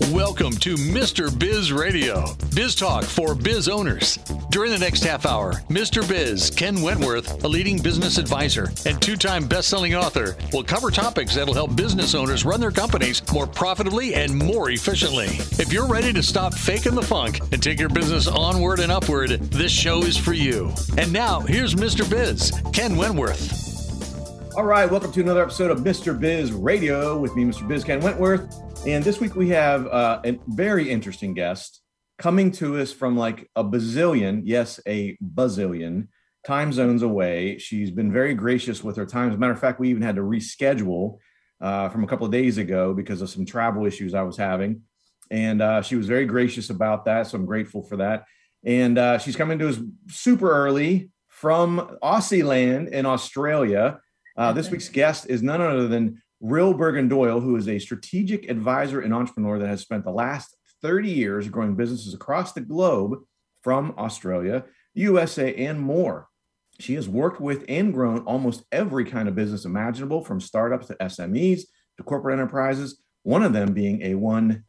Welcome to Mr. Biz Radio, biz talk for biz owners. During the next half hour, Mr. Biz, Ken Wentworth, a leading business advisor and two time best selling author, will cover topics that'll help business owners run their companies more profitably and more efficiently. If you're ready to stop faking the funk and take your business onward and upward, this show is for you. And now, here's Mr. Biz, Ken Wentworth. All right, welcome to another episode of Mr. Biz Radio with me, Mr. Biz Ken Wentworth. And this week we have uh, a very interesting guest coming to us from like a bazillion, yes, a bazillion time zones away. She's been very gracious with her time. As a matter of fact, we even had to reschedule uh, from a couple of days ago because of some travel issues I was having. And uh, she was very gracious about that. So I'm grateful for that. And uh, she's coming to us super early from Aussie land in Australia. Uh, this week's guest is none other than Ryll Burgin Doyle, who is a strategic advisor and entrepreneur that has spent the last 30 years growing businesses across the globe from Australia, USA, and more. She has worked with and grown almost every kind of business imaginable, from startups to SMEs to corporate enterprises, one of them being a $1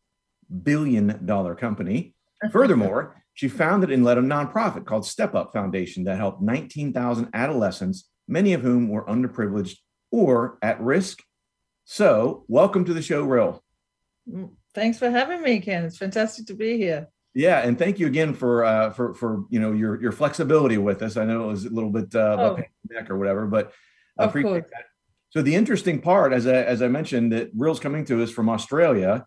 billion company. Furthermore, she founded and led a nonprofit called Step Up Foundation that helped 19,000 adolescents, many of whom were underprivileged or at risk so, welcome to the show, Ryll. Mm, thanks for having me, Ken. It's fantastic to be here. Yeah, and thank you again for uh, for for you know your your flexibility with us. I know it was a little bit uh, oh. neck or whatever, but I appreciate that. So the interesting part, as I as I mentioned, that Ryll's coming to us from Australia.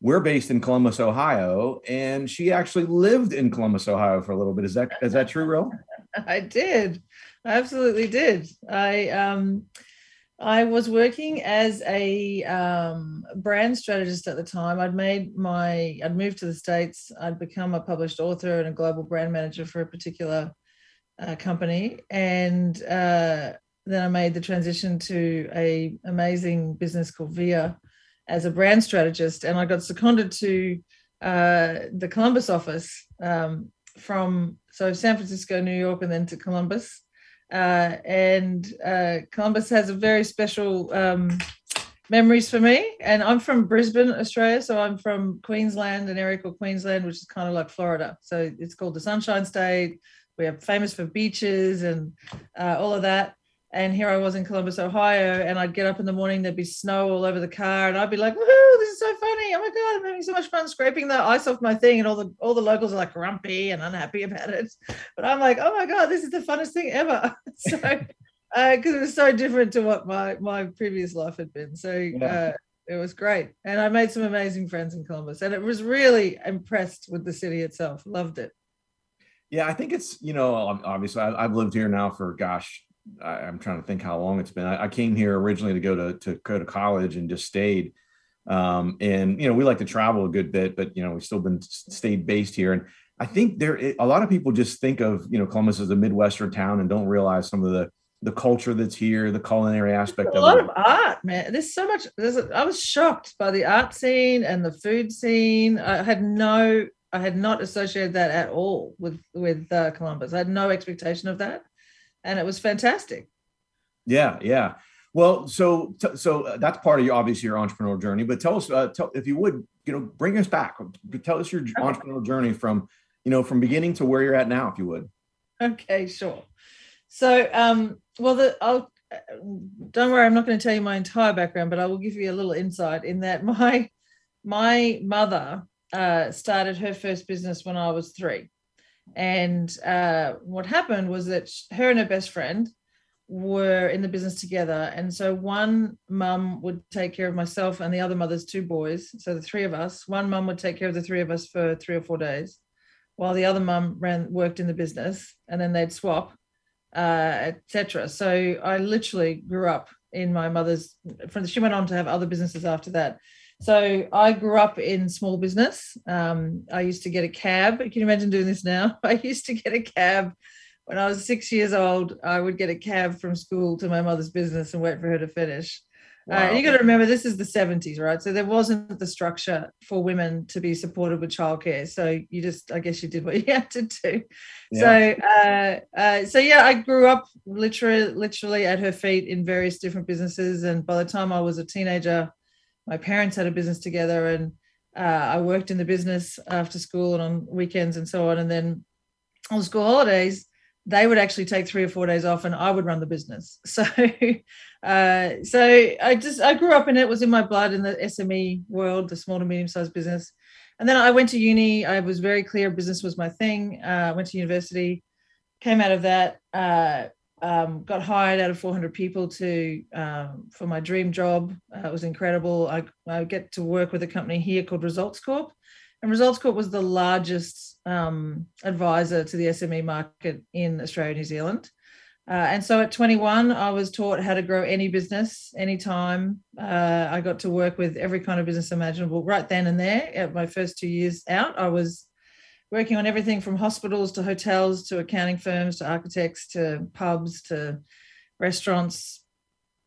We're based in Columbus, Ohio, and she actually lived in Columbus, Ohio for a little bit. Is that is that true, Ryll? I did. I absolutely did. I um I was working as a um, brand strategist at the time. I'd made my, I'd moved to the States. I'd become a published author and a global brand manager for a particular uh, company. And uh, then I made the transition to a amazing business called Via as a brand strategist. And I got seconded to uh, the Columbus office um, from, so San Francisco, New York, and then to Columbus uh, and uh, Columbus has a very special um, memories for me. And I'm from Brisbane, Australia, so I'm from Queensland, an area called Queensland, which is kind of like Florida. So it's called the Sunshine State. We are famous for beaches and uh, all of that. And here I was in Columbus, Ohio, and I'd get up in the morning, there'd be snow all over the car, and I'd be like, woohoo, this is so funny. Oh my God, I'm having so much fun scraping the ice off my thing. And all the all the locals are like grumpy and unhappy about it. But I'm like, oh my God, this is the funnest thing ever. so because uh, it was so different to what my my previous life had been. So uh, it was great. And I made some amazing friends in Columbus. And it was really impressed with the city itself. Loved it. Yeah, I think it's, you know, obviously I've lived here now for gosh, I, am trying to think how long it's been. I, I, came here originally to go to to go to college and just stayed. Um, and you know, we like to travel a good bit, but you know, we've still been stayed based here. And I think there a lot of people just think of you know Columbus as a midwestern town and don't realize some of the the culture that's here, the culinary aspect a of lot it. of art, man. There's so much. There's a, I was shocked by the art scene and the food scene. I had no, I had not associated that at all with with uh, Columbus. I had no expectation of that and it was fantastic. Yeah, yeah. Well, so so uh, that's part of your obviously your entrepreneurial journey. But tell us, uh, tell if you would, you know, bring us back. Tell us your entrepreneurial journey from you know from beginning to where you're at now, if you would. Okay, sure. So, um, well, the I'll uh, don't worry, I'm not going to tell you my entire background, but I will give you a little insight in that my my mother uh, started her first business when I was three. And uh, what happened was that her and her best friend were in the business together. And so one mum would take care of myself and the other mother's two boys. So the three of us, one mum would take care of the three of us for three or four days, while the other mum ran worked in the business, and then they'd swap, uh, etc. So I literally grew up in my mother's. She went on to have other businesses after that. So I grew up in small business. Um, I used to get a cab. Can you imagine doing this now? I used to get a cab when I was six years old. I would get a cab from school to my mother's business and wait for her to finish. Wow. Uh, and you got to remember, this is the 70s, right? So there wasn't the structure for women to be supported with childcare. So you just, I guess, you did what you had to do. Yeah. So, uh, uh, so yeah, I grew up literally, literally at her feet in various different businesses. And by the time I was a teenager, my parents had a business together and I worked in the business after school and on weekends and so on. And then on school holidays, they would actually take three or four days off and I would run the business. So, uh, so I just, I grew up it, it was in my blood in the SME world, the small to medium sized business. And then I went to uni. I was very clear business was my thing. Uh, went to university, came out of that, uh, um, got hired out of 400 people to um, for my dream job. Uh, it was incredible. I, I get to work with a company here called Results Corp, and Results Corp was the largest um, advisor to the SME market in Australia, New Zealand. Uh, and so at 21, I was taught how to grow any business anytime. Uh, I got to work with every kind of business imaginable right then and there. At my first two years out, I was working on everything from hospitals to hotels to accounting firms to architects to pubs to restaurants,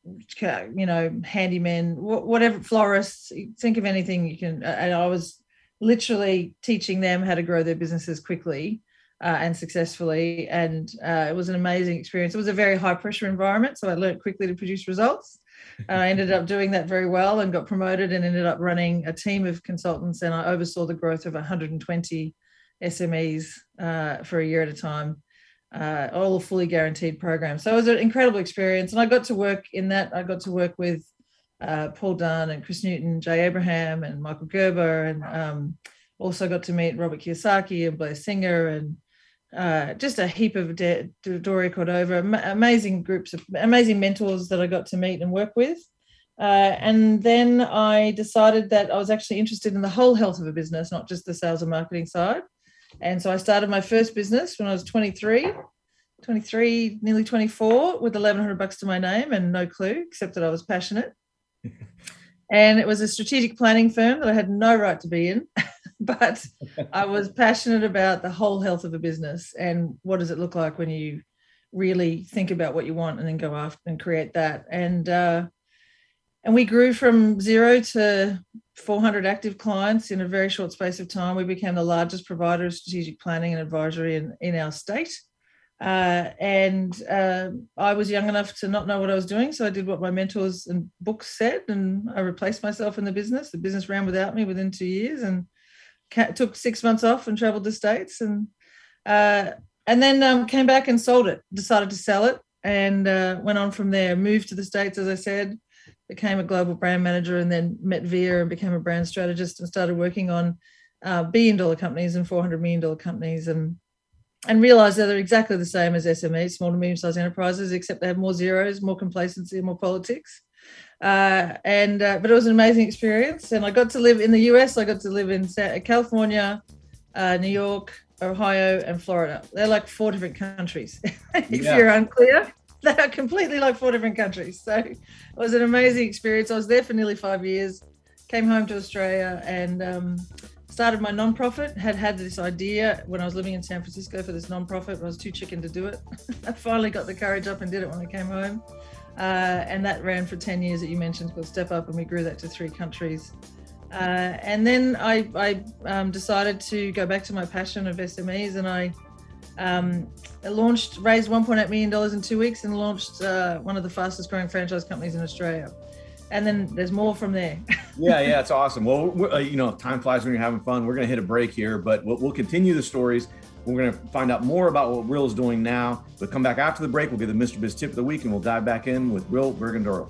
you know, handymen, whatever, florists. Think of anything you can. And I was literally teaching them how to grow their businesses quickly uh, and successfully. And uh, it was an amazing experience. It was a very high pressure environment. So I learned quickly to produce results. And I ended up doing that very well and got promoted and ended up running a team of consultants. And I oversaw the growth of 120 SMEs uh, for a year at a time. Uh, all fully guaranteed programs. So it was an incredible experience. And I got to work in that. I got to work with uh, Paul Dunn and Chris Newton, Jay Abraham, and Michael Gerber, and um, also got to meet Robert Kiyosaki and Blair Singer, and uh, just a heap of De- Doria Cordova, amazing groups of amazing mentors that I got to meet and work with. Uh, and then I decided that I was actually interested in the whole health of a business, not just the sales and marketing side. And so I started my first business when I was 23, 23, nearly 24, with 1100 bucks to my name and no clue, except that I was passionate and it was a strategic planning firm that I had no right to be in, but I was passionate about the whole health of a business and what does it look like when you really think about what you want and then go after and create that. And uh, and we grew from zero to 400 active clients in a very short space of time. We became the largest provider of strategic planning and advisory in, in our state. Uh, and uh, I was young enough to not know what I was doing. So I did what my mentors and books said, and I replaced myself in the business. The business ran without me within two years and took six months off and traveled the States. And, uh, and then um, came back and sold it, decided to sell it, and uh, went on from there. Moved to the States, as I said, became a global brand manager, and then met Via and became a brand strategist and started working on uh, billion dollar companies and $400 million companies. And and realize that they're exactly the same as SMEs, small to medium sized enterprises, except they have more zeros, more complacency, more politics. Uh, and uh, but it was an amazing experience, and I got to live in the US. I got to live in California, uh, New York, Ohio, and Florida. They're like four different countries. if yeah. you're unclear, they are completely like four different countries. So it was an amazing experience. I was there for nearly five years. Came home to Australia and um, started my nonprofit. Had had this idea when I was living in San Francisco for this nonprofit. I was too chicken to do it. I finally got the courage up and did it when I came home, uh, and that ran for ten years that you mentioned called Step Up, and we grew that to three countries. Uh, and then I, I um, decided to go back to my passion of SMEs, and I um, launched, raised 1.8 million dollars in two weeks, and launched uh, one of the fastest growing franchise companies in Australia and then there's more from there. yeah, yeah, it's awesome. Well, uh, you know, time flies when you're having fun. We're going to hit a break here, but we'll, we'll continue the stories. We're going to find out more about what Ryll is doing now. We'll come back after the break. We'll get the Mr. Biz tip of the week, and we'll dive back in with Ryll Burgin Doyle.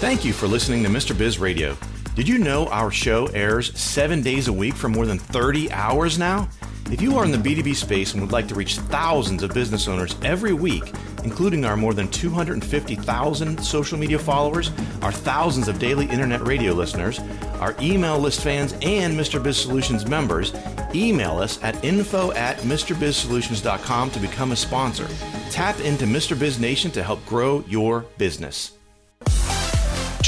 Thank you for listening to Mr. Biz Radio. Did you know our show airs seven days a week for more than 30 hours now? If you are in the B2B space and would like to reach thousands of business owners every week, including our more than 250,000 social media followers, our thousands of daily internet radio listeners, our email list fans, and Mr. Biz Solutions members, email us at info at MrBizSolutions.com to become a sponsor. Tap into Mr. Biz Nation to help grow your business.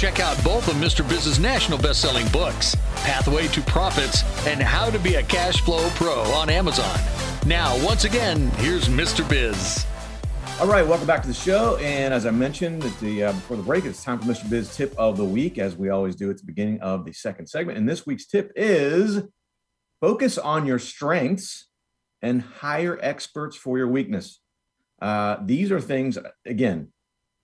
Check out both of Mr. Biz's national best-selling books, Pathway to Profits and How to Be a Cash Flow Pro on Amazon. Now, once again, here's Mr. Biz. All right, welcome back to the show. And as I mentioned at the uh, before the break, it's time for Mr. Biz tip of the week, as we always do at the beginning of the second segment. And this week's tip is focus on your strengths and hire experts for your weakness. Uh, these are things, again,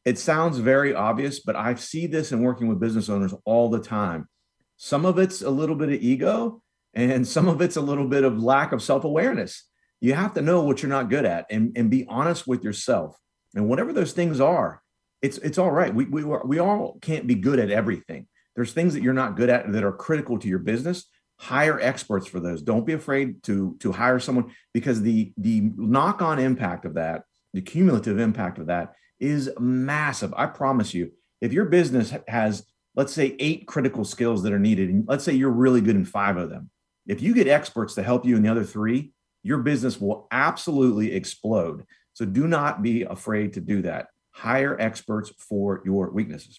it sounds very obvious, but I see this in working with business owners all the time. Some of it's a little bit of ego, and some of it's a little bit of lack of self awareness you have to know what you're not good at and, and be honest with yourself. And whatever those things are, it's it's all right. We, we we all can't be good at everything. There's things that you're not good at that are critical to your business. Hire experts for those. Don't be afraid to to hire someone because the the knock on impact of that, the cumulative impact of that is massive. I promise you. If your business has let's say eight critical skills that are needed, and let's say you're really good in five of them, if you get experts to help you in the other three, your business will absolutely explode. So do not be afraid to do that. Hire experts for your weaknesses.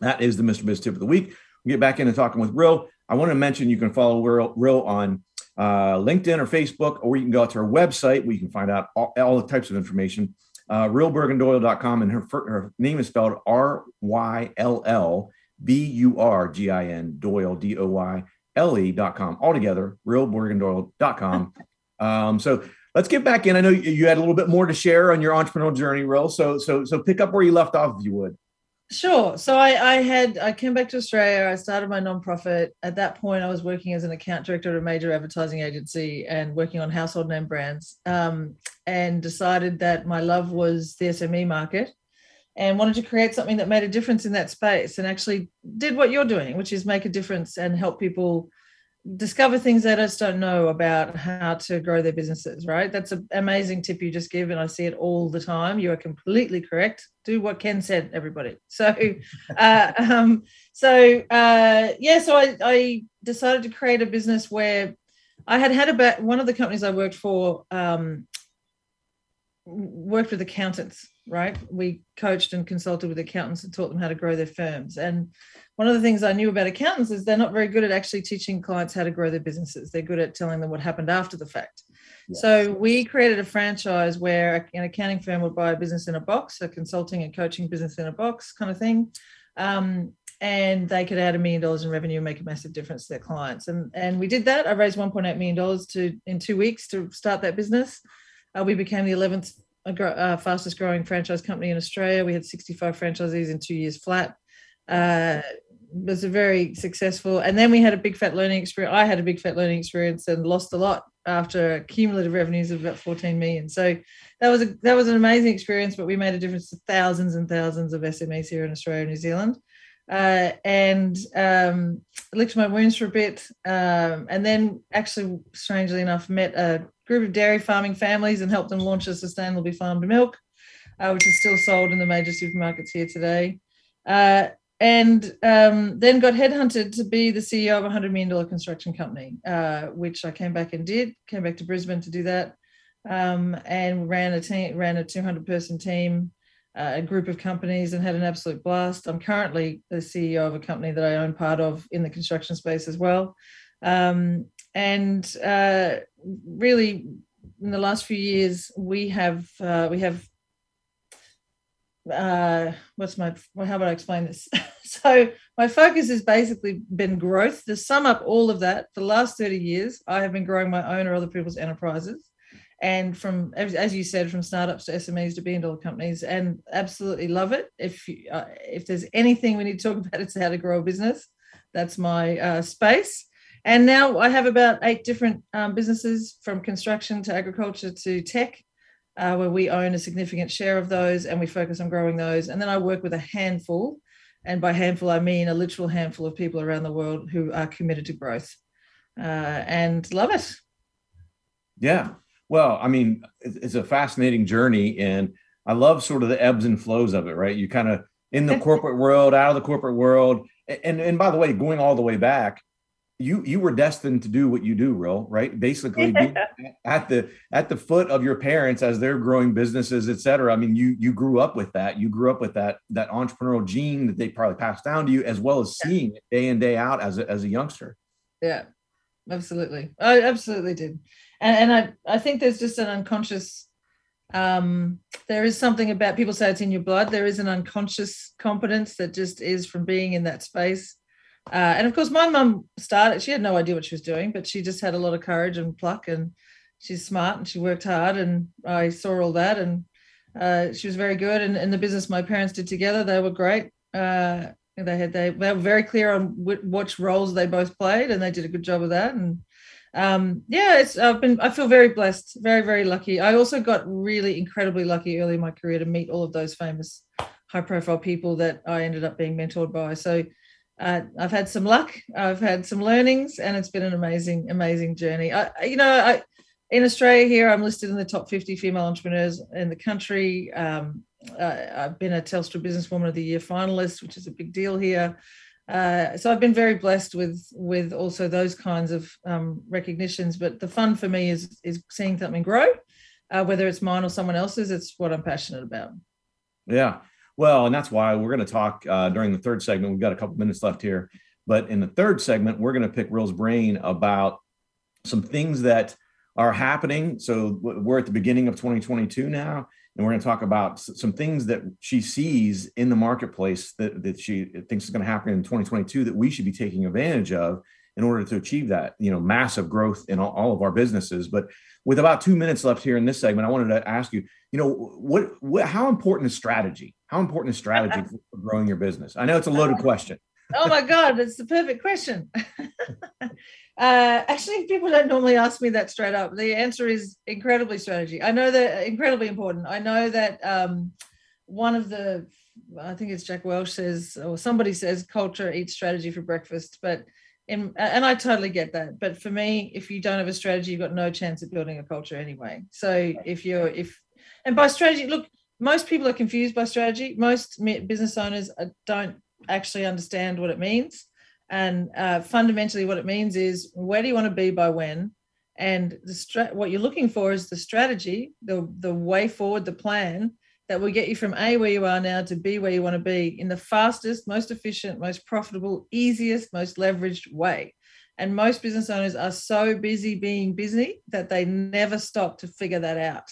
That is the Mr. Biz tip of the week. We get back into talking with Ryll. I want to mention you can follow Ryll, on uh, LinkedIn or Facebook, or you can go to our website where you can find out all, all the types of information. Uh, and her, her name is spelled R Y L L B U R G I N Doyle D O Y L E.com. Altogether, RyllBurgin-Doyle.com. Um, so let's get back in. I know you had a little bit more to share on your entrepreneurial journey, Ryll. So so so pick up where you left off, if you would. Sure. So I, I had I came back to Australia. I started my nonprofit. At that point, I was working as an account director at a major advertising agency and working on household name brands. Um, and decided that my love was the SME market, and wanted to create something that made a difference in that space. And actually did what you're doing, which is make a difference and help people discover things they just don't know about how to grow their businesses right? That's an amazing tip you just give and i see it all the time. You are completely correct. Do what ken said everybody. So uh, um, so uh, yeah so I, I decided to create a business where i had had about one of the companies i worked for um, worked with accountants right we coached and consulted with accountants and taught them how to grow their firms and one of the things I knew about accountants is they're not very good at actually teaching clients how to grow their businesses. They're good at telling them what happened after the fact. Yes. So we created a franchise where an accounting firm would buy a business in a box, a consulting and coaching business in a box kind of thing. Um, and they could add a million dollars in revenue and make a massive difference to their clients. And, and we did that. I raised $1.8 million to in two weeks to start that business. Uh, we became the 11th uh, fastest growing franchise company in Australia. We had 65 franchisees in two years flat. Uh, was a very successful. And then we had a big fat learning experience. I had a big fat learning experience and lost a lot after cumulative revenues of about 14 million. So that was a that was an amazing experience, but we made a difference to thousands and thousands of SMEs here in Australia and New Zealand. Uh, and um, licked my wounds for a bit, um, and then actually, strangely enough, met a group of dairy farming families and helped them launch a sustainably farmed milk, uh, which is still sold in the major supermarkets here today. Uh, and um, then got headhunted to be the CEO of a hundred million dollar construction company, uh, which I came back and did. Came back to Brisbane to do that, um, and ran a team, ran a two hundred person team, a group of companies, and had an absolute blast. I'm currently the CEO of a company that I own part of in the construction space as well, um, and uh, really in the last few years we have uh, we have uh, what's my how would I explain this? so my focus has basically been growth. To sum up all of that, the last 30 years, I have been growing my own or other people's enterprises. And from, as you said, from startups to SMEs to billion dollar companies, and absolutely love it. If you, uh, if there's anything we need to talk about, it's how to grow a business. That's my uh, space. And now I have about eight different um, businesses from construction to agriculture to tech uh, where we own a significant share of those and we focus on growing those. And then I work with a handful, and by handful, I mean a literal handful of people around the world who are committed to growth uh, and love it. Yeah. Well, I mean, it's a fascinating journey. And I love sort of the ebbs and flows of it, right? You kind of in the corporate world, out of the corporate world. And, and by the way, going all the way back, you you were destined to do what you do Ryll right basically at the at the foot of your parents as they're growing businesses et cetera i mean you you grew up with that you grew up with that that entrepreneurial gene that they probably passed down to you as well as seeing it day in day out as a, as a youngster yeah absolutely i absolutely did and, and i i think there's just an unconscious um there is something about people say it's in your blood there is an unconscious competence that just is from being in that space uh, and of course, my mum started, she had no idea what she was doing, but she just had a lot of courage and pluck. And she's smart and she worked hard. And I saw all that. And uh, she was very good. And, and the business my parents did together, they were great. Uh, they had they, they were very clear on which roles they both played, and they did a good job of that. And um, yeah, it's I've been I feel very blessed, very very lucky. I also got really incredibly lucky early in my career to meet all of those famous high profile people that I ended up being mentored by. So uh, I've had some luck, I've had some learnings, and it's been an amazing, amazing journey. I, you know, I, in Australia here, I'm listed in the top 50 female entrepreneurs in the country. Um, uh, I've been a Telstra Businesswoman of the Year finalist, which is a big deal here. Uh, so I've been very blessed with with also those kinds of um, recognitions. But the fun for me is is seeing something grow, uh, whether it's mine or someone else's. It's what I'm passionate about. Yeah, well, and that's why we're going to talk uh, during the third segment. We've got a couple minutes left here, but in the third segment, we're going to pick Ryll's brain about some things that are happening. So we're at the beginning of 2022 now, and we're going to talk about some things that she sees in the marketplace that, that she thinks is going to happen in 2022 that we should be taking advantage of in order to achieve that, you know, massive growth in all, all of our businesses. But with about two minutes left here in this segment, I wanted to ask you, you know, what, what how important is strategy? How important is strategy for growing your business? I know it's a loaded oh question. Oh my God, it's the perfect question. uh, actually, people don't normally ask me that straight up. The answer is incredibly strategy. I know that incredibly important. I know that um, one of the, I think it's Jack Welch says, or somebody says, culture eats strategy for breakfast. But in, and I totally get that. But for me, if you don't have a strategy, you've got no chance of building a culture anyway. So if you're, if, and by strategy, look, most people are confused by strategy. Most business owners don't actually understand what it means. And uh, fundamentally, what it means is where do you want to be by when? And the stra- what you're looking for is the strategy, the, the way forward, the plan that will get you from A, where you are now, to B, where you want to be in the fastest, most efficient, most profitable, easiest, most leveraged way. And most business owners are so busy being busy that they never stop to figure that out.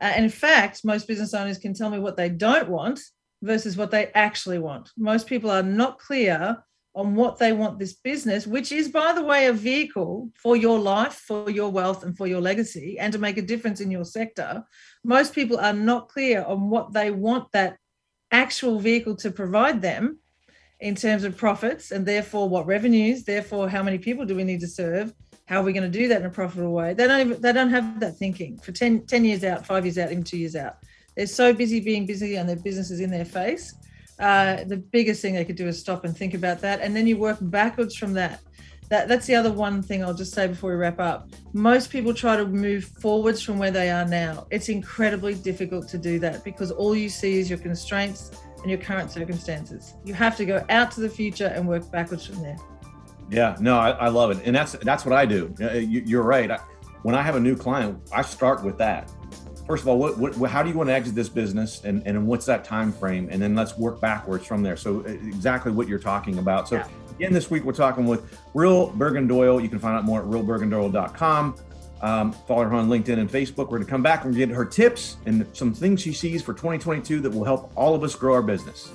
Uh, and in fact, most business owners can tell me what they don't want versus what they actually want. Most people are not clear on what they want this business, which is, by the way, a vehicle for your life, for your wealth, and for your legacy, and to make a difference in your sector. Most people are not clear on what they want that actual vehicle to provide them in terms of profits and therefore what revenues, therefore how many people do we need to serve, how are we going to do that in a profitable way? They don't even, they don't have that thinking for 10, 10 years out, five years out, even two years out. They're so busy being busy and their business is in their face uh, the biggest thing they could do is stop and think about that, and then you work backwards from that. That that's the other one thing I'll just say before we wrap up. Most people try to move forwards from where they are now. It's incredibly difficult to do that because all you see is your constraints and your current circumstances. You have to go out to the future and work backwards from there. Yeah, no, I, I love it, and that's that's what I do. You, are right. I, when I have a new client, I start with that first of all, what, what, how do you want to exit this business, and and what's that time frame, and then let's work backwards from there. So uh, exactly what you're talking about. So yeah. again, this week we're talking with Ryll Burgin Doyle. You can find out more at ryllburgindoyle.com. Um, follow her on LinkedIn and Facebook. We're going to come back and get her tips and some things she sees for 2022 that will help all of us grow our business.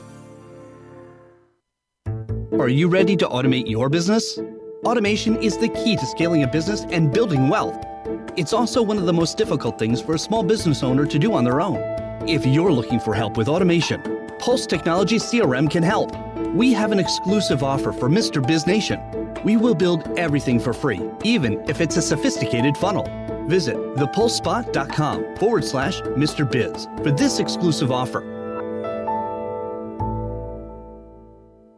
Are you ready to automate your business? Automation is the key to scaling a business and building wealth. It's also one of the most difficult things for a small business owner to do on their own. If you're looking for help with automation, Pulse Technology CRM can help. We have an exclusive offer for Mr. Biz Nation. We will build everything for free, even if it's a sophisticated funnel. Visit thepulsespot.com forward slash Mr. Biz for this exclusive offer.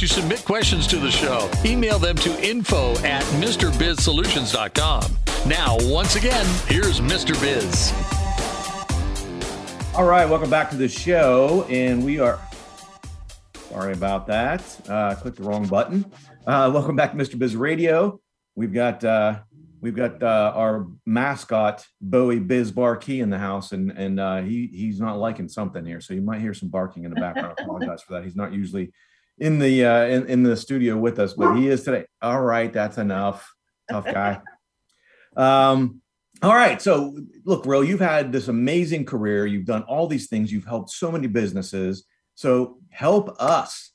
To submit questions to the show, email them to info at MrBizSolutions.com. Now, once again, here's Mr. Biz. All right, welcome back to the show. And we are sorry about that. Uh, clicked the wrong button. Uh, welcome back to Mr. Biz Radio. We've got uh, we've got uh, our mascot Bowie Biz Barkey in the house, and and uh, he he's not liking something here, so you might hear some barking in the background. I apologize for that. He's not usually in the uh, in, in the studio with us, but he is today. All right, that's enough. Tough guy. Um, all right. So, look, Ro, you've had this amazing career. You've done all these things. You've helped so many businesses. So, help us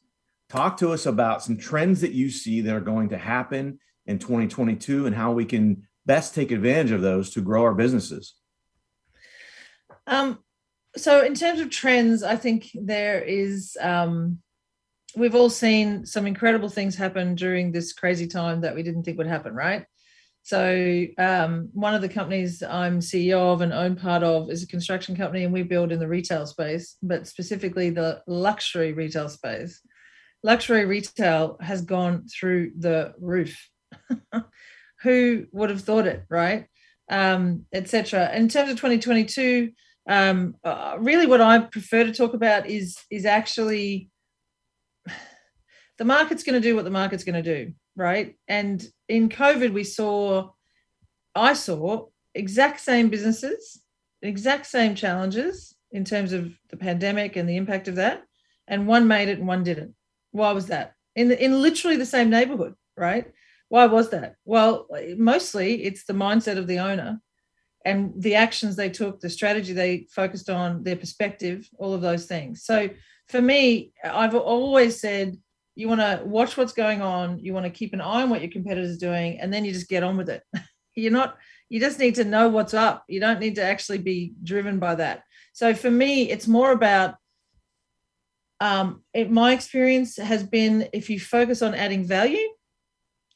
talk to us about some trends that you see that are going to happen in 2022 and how we can best take advantage of those to grow our businesses. Um, so, in terms of trends, I think there is. Um, we've all seen some incredible things happen during this crazy time that we didn't think would happen, right? So um, one of the companies I'm CEO of and own part of is a construction company, and we build in the retail space, but specifically the luxury retail space. Luxury retail has gone through the roof. Who would have thought it, right? Um, Etc. In terms of 2022, um, uh, really, what I prefer to talk about is is actually the market's going to do what the market's going to do right? And in COVID, we saw, I saw exact same businesses, exact same challenges in terms of the pandemic and the impact of that. And one made it and one didn't. Why was that? In the, in literally the same neighborhood, right? Why was that? Well, mostly it's the mindset of the owner and the actions they took, the strategy they focused on, their perspective, all of those things. So for me, I've always said you want to watch what's going on you want to keep an eye on what your competitors are doing and then you just get on with it. You're not you just need to know what's up. You don't need to actually be driven by that. So for me it's more about um, it, my experience has been if you focus on adding value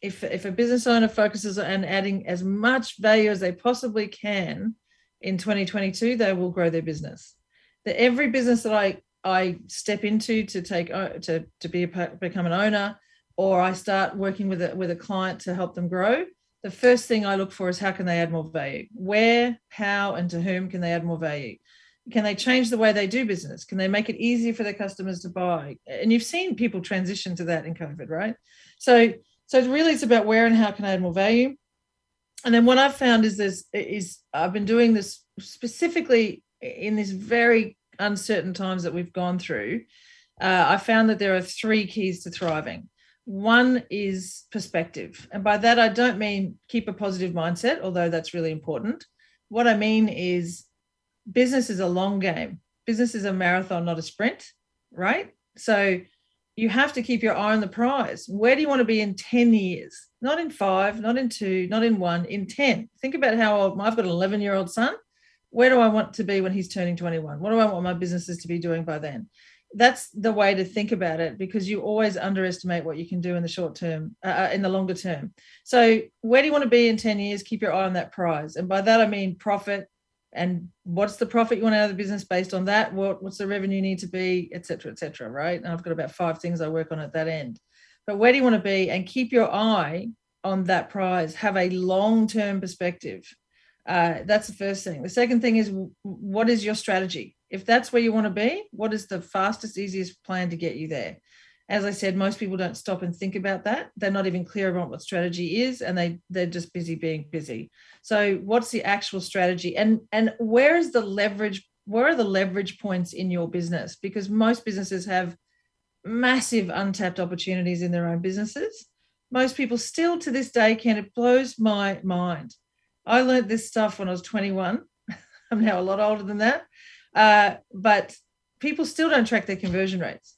if, if a business owner focuses on adding as much value as they possibly can in 2022 they will grow their business. That every business that i I step into to take uh, to to be a, become an owner, or I start working with a with a client to help them grow. The first thing I look for is how can they add more value? Where, how, and to whom can they add more value? Can they change the way they do business? Can they make it easier for their customers to buy? And you've seen people transition to that in COVID, right? So so really it's about where and how can I add more value. And then what I've found is this is I've been doing this specifically in this very uncertain times that we've gone through, uh, I found that there are three keys to thriving. One is perspective. And by that, I don't mean keep a positive mindset, although that's really important. What I mean is business is a long game, business is a marathon, not a sprint, right? So you have to keep your eye on the prize. Where do you want to be in 10 years? Not in five, not in two, not in one, in 10. Think about how old I've got an 11 year old son where do I want to be when he's turning 21? What do I want my businesses to be doing by then? That's the way to think about it because you always underestimate what you can do in the short term, uh, uh in the longer term. So, where do you want to be in 10 years? Keep your eye on that prize. And by that, I mean profit and what's the profit you want out of the business based on that? What, what's the revenue need to be, et cetera, et cetera, right? And I've got about five things I work on at that end. But where do you want to be? And keep your eye on that prize. Have a long term perspective uh, that's the first thing. The second thing is what is your strategy? If that's where you want to be, what is the fastest, easiest plan to get you there? As I said, most people don't stop and think about that. They're not even clear about what strategy is, and they they're just busy being busy. So, what's the actual strategy, and and where is the leverage? Where are the leverage points in your business? Because most businesses have massive untapped opportunities in their own businesses. Most people still to this day can. It blows my mind I learned this stuff when I was 21. I'm now a lot older than that. Uh, but people still don't track their conversion rates.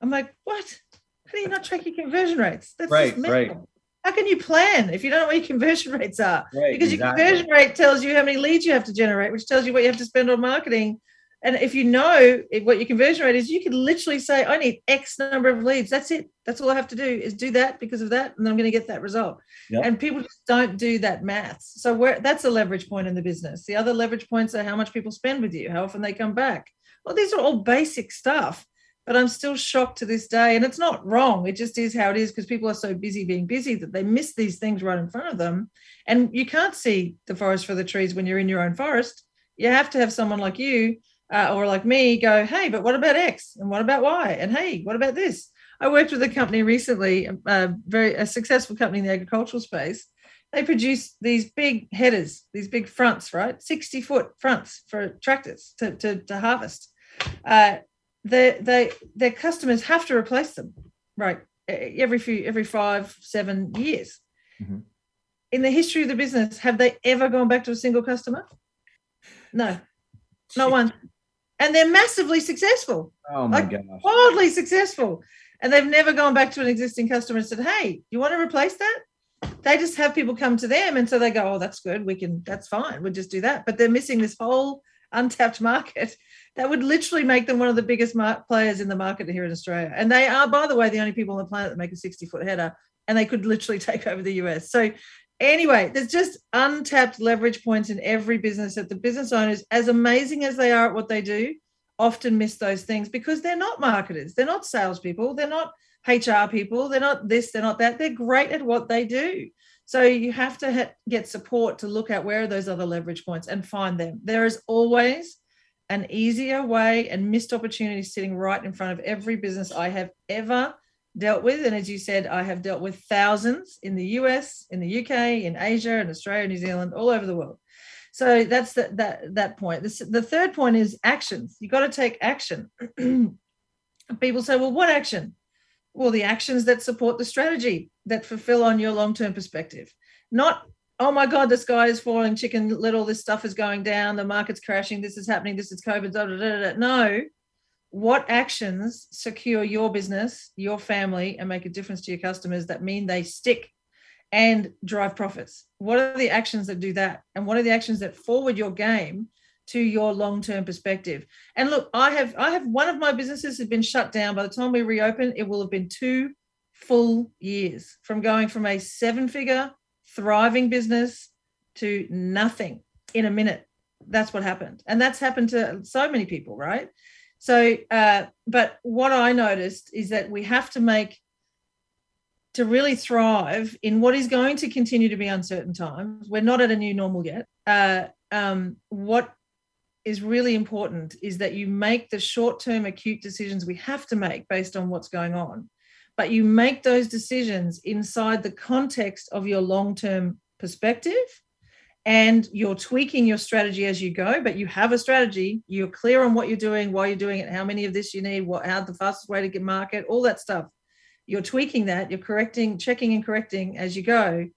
I'm like, what? How do you not track your conversion rates? That's right, right. How can you plan if you don't know what your conversion rates are? Right, because exactly. your conversion rate tells you how many leads you have to generate, which tells you what you have to spend on marketing And if you know what your conversion rate is, you can literally say, I need X number of leads. That's it. That's all I have to do is do that because of that. And I'm going to get that result. Yep. And people just don't do that maths. So where that's a leverage point in the business. The other leverage points are how much people spend with you, how often they come back. Well, these are all basic stuff, but I'm still shocked to this day. And it's not wrong. It just is how it is because people are so busy being busy that they miss these things right in front of them. And you can't see the forest for the trees when you're in your own forest. You have to have someone like you uh, or like me go, hey, but what about X and what about Y and hey, what about this? I worked with a company recently, a very a successful company in the agricultural space. They produce these big headers, these big fronts, right? 60 foot fronts for tractors to, to, to harvest. Uh, they, they, their customers have to replace them, right? Every few, every five, seven years. Mm-hmm. In the history of the business, have they ever gone back to a single customer? No, not one and they're massively successful. Oh my like, gosh. Wildly successful. And they've never gone back to an existing customer and said, Hey, you want to replace that? They just have people come to them. And so they go, Oh, that's good. We can, that's fine. We'll just do that. But they're missing this whole untapped market that would literally make them one of the biggest players in the market here in Australia. And they are, by the way, the only people on the planet that make a 60 foot header and they could literally take over the US. So anyway, there's just untapped leverage points in every business that the business owners, as amazing as they are at what they do, often miss those things because they're not marketers, they're not salespeople, they're not HR people, they're not this, they're not that. They're great at what they do. So you have to ha- get support to look at where are those other leverage points and find them. There is always an easier way and missed opportunities sitting right in front of every business I have ever dealt with. And as you said, I have dealt with thousands in the US, in the UK, in Asia, in Australia, New Zealand, all over the world. So that's the, that that point. The third point is actions. You've got to take action. People say, well, what action? Well, the actions that support the strategy that fulfill on your long-term perspective. Not, oh my God, the sky is falling, chicken little, this stuff is going down, the market's crashing, this is happening, this is COVID. Da, da, da. No, what actions secure your business, your family, and make a difference to your customers that mean they stick and drive profits? What are the actions that do that? And what are the actions that forward your game to your long-term perspective? And look, I have I have one of my businesses has been shut down. By the time we reopen, it will have been two full years from going from a seven-figure thriving business to nothing in a minute. That's what happened. And that's happened to so many people, right? So, uh, but what I noticed is that we have to make to really thrive in what is going to continue to be uncertain times. We're not at a new normal yet. Uh, um, what is really important is that you make the short term acute decisions we have to make based on what's going on, but you make those decisions inside the context of your long term perspective and you're tweaking your strategy as you go but you have a strategy. You're clear on what you're doing why you're doing it how many of this you need what how the fastest way to get market all that stuff. You're tweaking that you're correcting checking and correcting as you go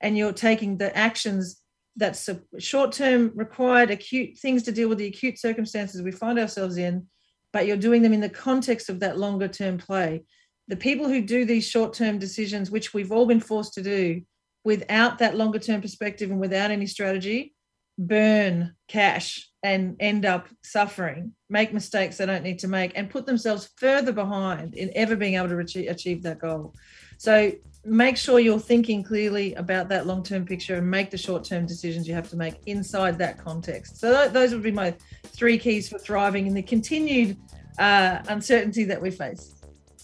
and you're taking the actions that's short term required acute things to deal with the acute circumstances we find ourselves in but you're doing them in the context of that longer term play. The people who do these short term decisions which we've all been forced to do without that longer term perspective and without any strategy burn cash and end up suffering, make mistakes they don't need to make, and put themselves further behind in ever being able to achieve, achieve that goal. So make sure you're thinking clearly about that long term picture and make the short term decisions you have to make inside that context. So those would be my three keys for thriving in the continued uh, uncertainty that we face.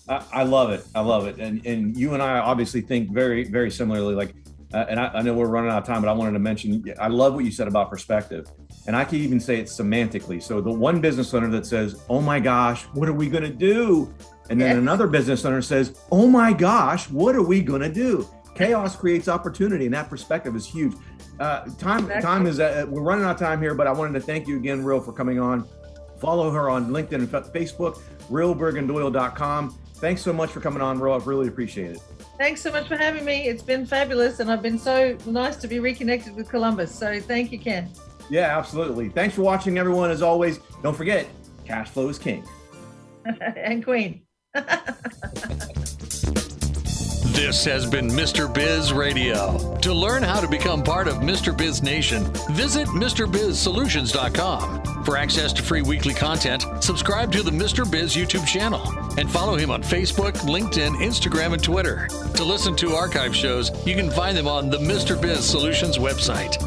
I, love it. I love it. And and you and I obviously think very very similarly. Like uh, and I, I, know we're running out of time, but I wanted to mention I love what you said about perspective. And I can even say it semantically. So the one business owner that says, Oh my gosh, what are we going to do? And then another business owner says, Oh my gosh, what are we going to do? Chaos creates opportunity, and that perspective is huge. Uh, time exactly. time is uh, we're running out of time here, but I wanted to thank you again, Ryll, for coming on. Follow her on LinkedIn and Facebook, ryllburgindoyle.com. Thanks so much for coming on, Ryll. I really appreciate it. Thanks so much for having me. It's been fabulous, and I've been so nice to be reconnected with Columbus. So thank you, Ken. Yeah, absolutely. Thanks for watching, everyone. As always, don't forget, cash flow is king. and queen. this has been Mr. Biz Radio. To learn how to become part of Mr. Biz Nation, visit MrBizSolutions.com. For access to free weekly content, subscribe to the Mr. Biz YouTube channel and follow him on Facebook, LinkedIn, Instagram, and Twitter. To listen to archive shows, you can find them on the Mr. Biz Solutions website.